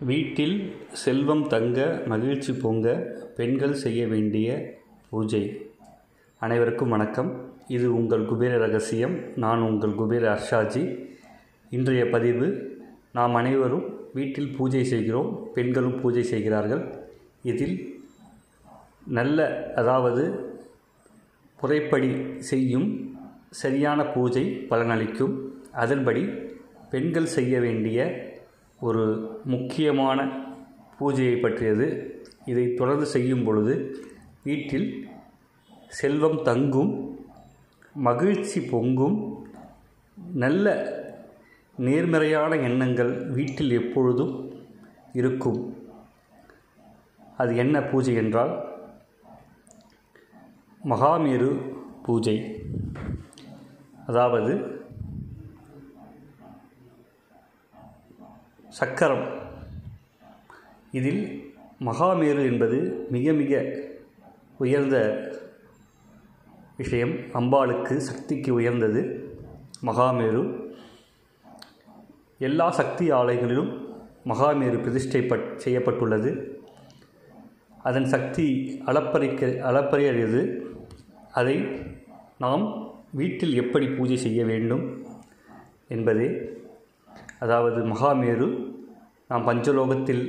வீட்டில் செல்வம் தங்க மகிழ்ச்சி பொங்க பெண்கள் செய்ய வேண்டிய பூஜை. அனைவருக்கும் வணக்கம். இது உங்கள் குபேர ரகசியம். நான் உங்கள் குபேர அர்ஷாஜி இன்றைய பதிவு நாம் அனைவரும் வீட்டில் பூஜை செய்கிறோம் பெண்களும் பூஜை செய்கிறார்கள். இதில் நல்ல அதாவது புறைப்படி செய்யும் சரியான பூஜை பலனளிக்கும். அதன்படி பெண்கள் செய்ய வேண்டிய ஒரு முக்கியமான பூஜையை பற்றியது. இதை தொடர்ந்து செய்யும் பொழுது வீட்டில் செல்வம் தங்கும் மகிழ்ச்சி பொங்கும் நல்ல நேர்மறையான எண்ணங்கள் வீட்டில் எப்பொழுதும் இருக்கும். அது என்ன பூஜை என்றால் மகாமேரு பூஜை. அதாவது சக்கரம். இதில் மகாமேரு என்பது மிக மிக உயர்ந்த விஷயம். அம்பாளுக்கு சக்திக்கு உயர்ந்தது மகாமேரு. எல்லா சக்தி ஆலைகளிலும் மகாமேரு பிரதிஷ்டை பட் செய்யப்பட்டுள்ளது. அதன் சக்தி அளப்பறிக்க அளப்பரியது அதை நாம் வீட்டில் எப்படி பூஜை செய்ய வேண்டும் என்பதே அதாவது மகாமேரு நாம் பஞ்சலோகத்தில்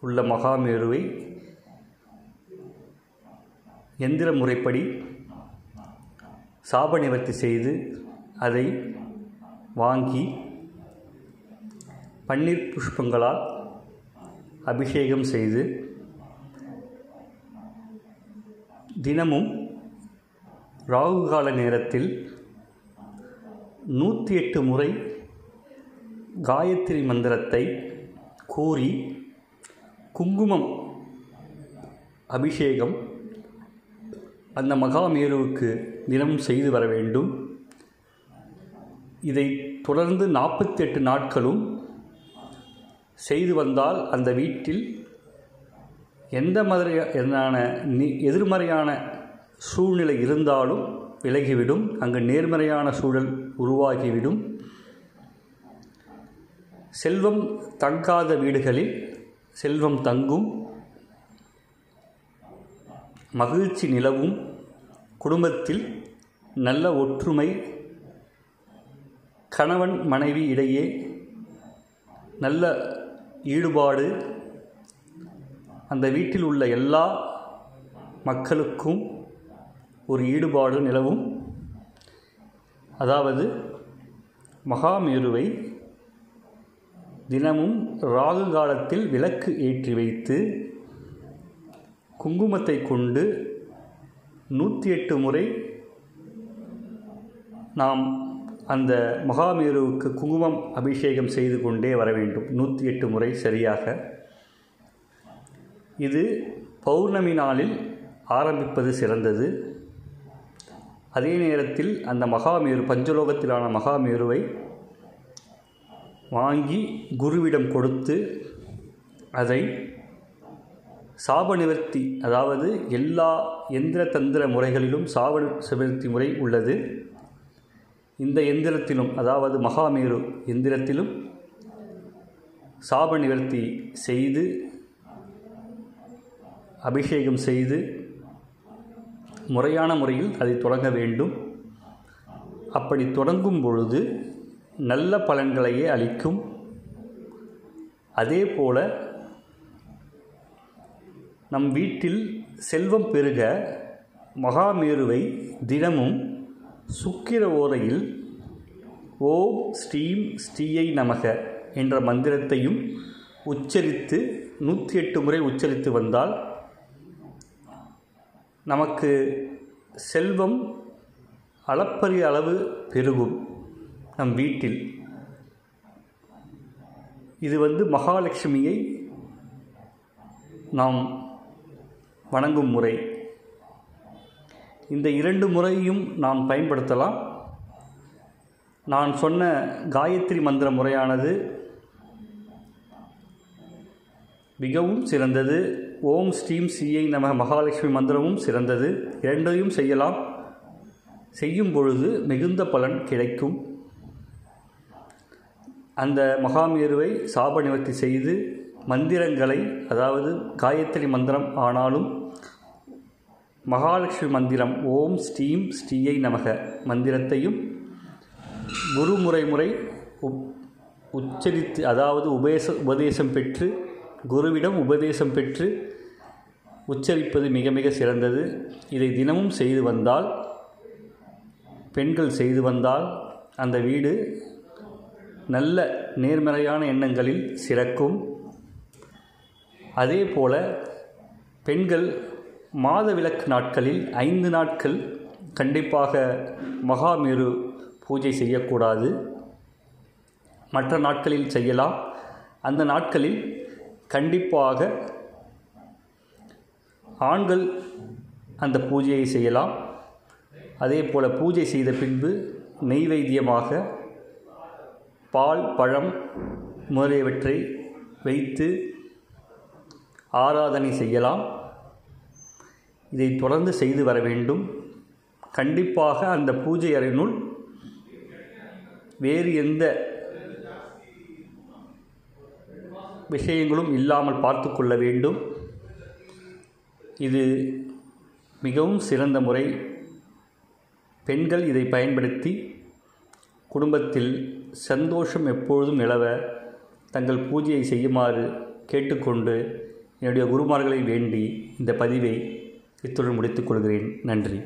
உள்ள மகாமேருவை எந்திர முறைப்படி சாப நிவர்த்தி செய்து அதை வாங்கி பன்னீர் புஷ்பங்களால் அபிஷேகம் செய்து தினமும் ராகு கால நேரத்தில் நூற்றி எட்டு முறை காயத்ரி மந்திரத்தை கூறி குங்குமம் அபிஷேகம் அந்த மகாமேருவுக்கு தினமும் செய்து வர வேண்டும். இதை தொடர்ந்து நாற்பத்தெட்டு நாட்களும் செய்து வந்தால் அந்த வீட்டில் எந்த மாதிரியான எதிர்மறையான சூழ்நிலை இருந்தாலும் விலகிவிடும். அங்கு நேர்மறையான சூழல் உருவாகிவிடும். செல்வம் தங்காத வீடுகளில் செல்வம் தங்கும் மகிழ்ச்சி நிலவும் குடும்பத்தில் நல்ல ஒற்றுமை கணவன் மனைவி இடையே நல்ல ஈடுபாடு அந்த வீட்டில் உள்ள எல்லா மக்களுக்கும் ஒரு ஈடுபாடு நிலவும். அதாவது மகாமேருவை தினமும் ராகு காலத்தில் விளக்கு ஏற்றி வைத்து குங்குமத்தை கொண்டு நூற்றி எட்டு முறை நாம் அந்த மகாமேருவுக்கு குங்குமம் அபிஷேகம் செய்து கொண்டே வர வேண்டும். நூற்றி எட்டு முறை சரியாக. இது பௌர்ணமி நாளில் ஆரம்பிப்பது சிறந்தது. அதே நேரத்தில் அந்த மகாமேரு பஞ்சலோகத்திலான மகாமேருவை வாங்கி குருவிடம் கொடுத்து அதை சாப நிவர்த்தி அதாவது எல்லா எந்திர தந்திர முறைகளிலும் சாப நிவர்த்தி முறை உள்ளது. இந்த எந்திரத்திலும் அதாவது மகாமேரு எந்திரத்திலும் சாப நிவர்த்தி செய்து அபிஷேகம் செய்து முறையான முறையில் அதை தொடங்க வேண்டும். அப்படி தொடங்கும் பொழுது நல்ல பலன்களையே அளிக்கும். அதேபோல நம் வீட்டில் செல்வம் பெருக மகாமேருவை தினமும் சுக்கிர ஓரையில் ஓம் ஸ்ரீம் ஸ்ரீயை நமக என்ற மந்திரத்தையும் உச்சரித்து நூற்றி எட்டு முறை உச்சரித்து வந்தால் நமக்கு செல்வம் அளப்பரிய அளவு பெருகும். நம் வீட்டில். இது வந்து மகாலட்சுமியை நாம் வணங்கும் முறை. இந்த இரண்டு முறையும் நாம் பயன்படுத்தலாம். நான் சொன்ன காயத்ரி மந்திர முறையானது மிகவும் சிறந்தது. ஓம் ஸ்ரீம் சிஐ நம மகாலட்சுமி மந்திரமும் சிறந்தது. இரண்டையும் செய்யலாம். செய்யும் பொழுது மிகுந்த பலன் கிடைக்கும். அந்த மகாமேருவை சாப நிவர்த்தி செய்து மந்திரங்களை அதாவது காயத்ரி மந்திரம் ஆனாலும் மகாலட்சுமி மந்திரம் ஓம் ஸ்ரீம் ஸ்ரீயை நமக மந்திரத்தையும் குரு முறை முறை உப் உச்சரித்து அதாவது உபதேச உபதேசம் பெற்று குருவிடம் உபதேசம் பெற்று உச்சரிப்பது மிக மிக சிறந்தது. இதை தினமும் செய்து வந்தால் பெண்கள் செய்து வந்தால் அந்த வீடு நல்ல நேர்மறையான எண்ணங்களில் சிறக்கும். அதே போல பெண்கள் மாதவிலக்கு நாட்களில் ஐந்து நாட்கள் கண்டிப்பாக மகாமேரு பூஜை செய்யக்கூடாது. மற்ற நாட்களில் செய்யலாம். அந்த நாட்களில் கண்டிப்பாக ஆண்கள் அந்த பூஜையை செய்யலாம். அதே போல் பூஜை செய்த பின்பு நெய்வேத்தியமாக பால் பழம் முதலியவற்றை வைத்து ஆராதனை செய்யலாம். இதை தொடர்ந்து செய்து வர வேண்டும். கண்டிப்பாக அந்த பூஜை அறையினுள் வேறு எந்த விஷயங்களும் இல்லாமல் பார்த்து கொள்ள வேண்டும். இது மிகவும் சிறந்த முறை. பெண்கள் இதை பயன்படுத்தி குடும்பத்தில் சந்தோஷம் எப்பொழுதும் நிலவ தங்கள் பூஜையை செய்யுமாறு கேட்டுக்கொண்டு என்னுடைய குருமார்களை வேண்டி இந்த பதிவை இத்துடன் முடித்துக் கொள்கிறேன். நன்றி.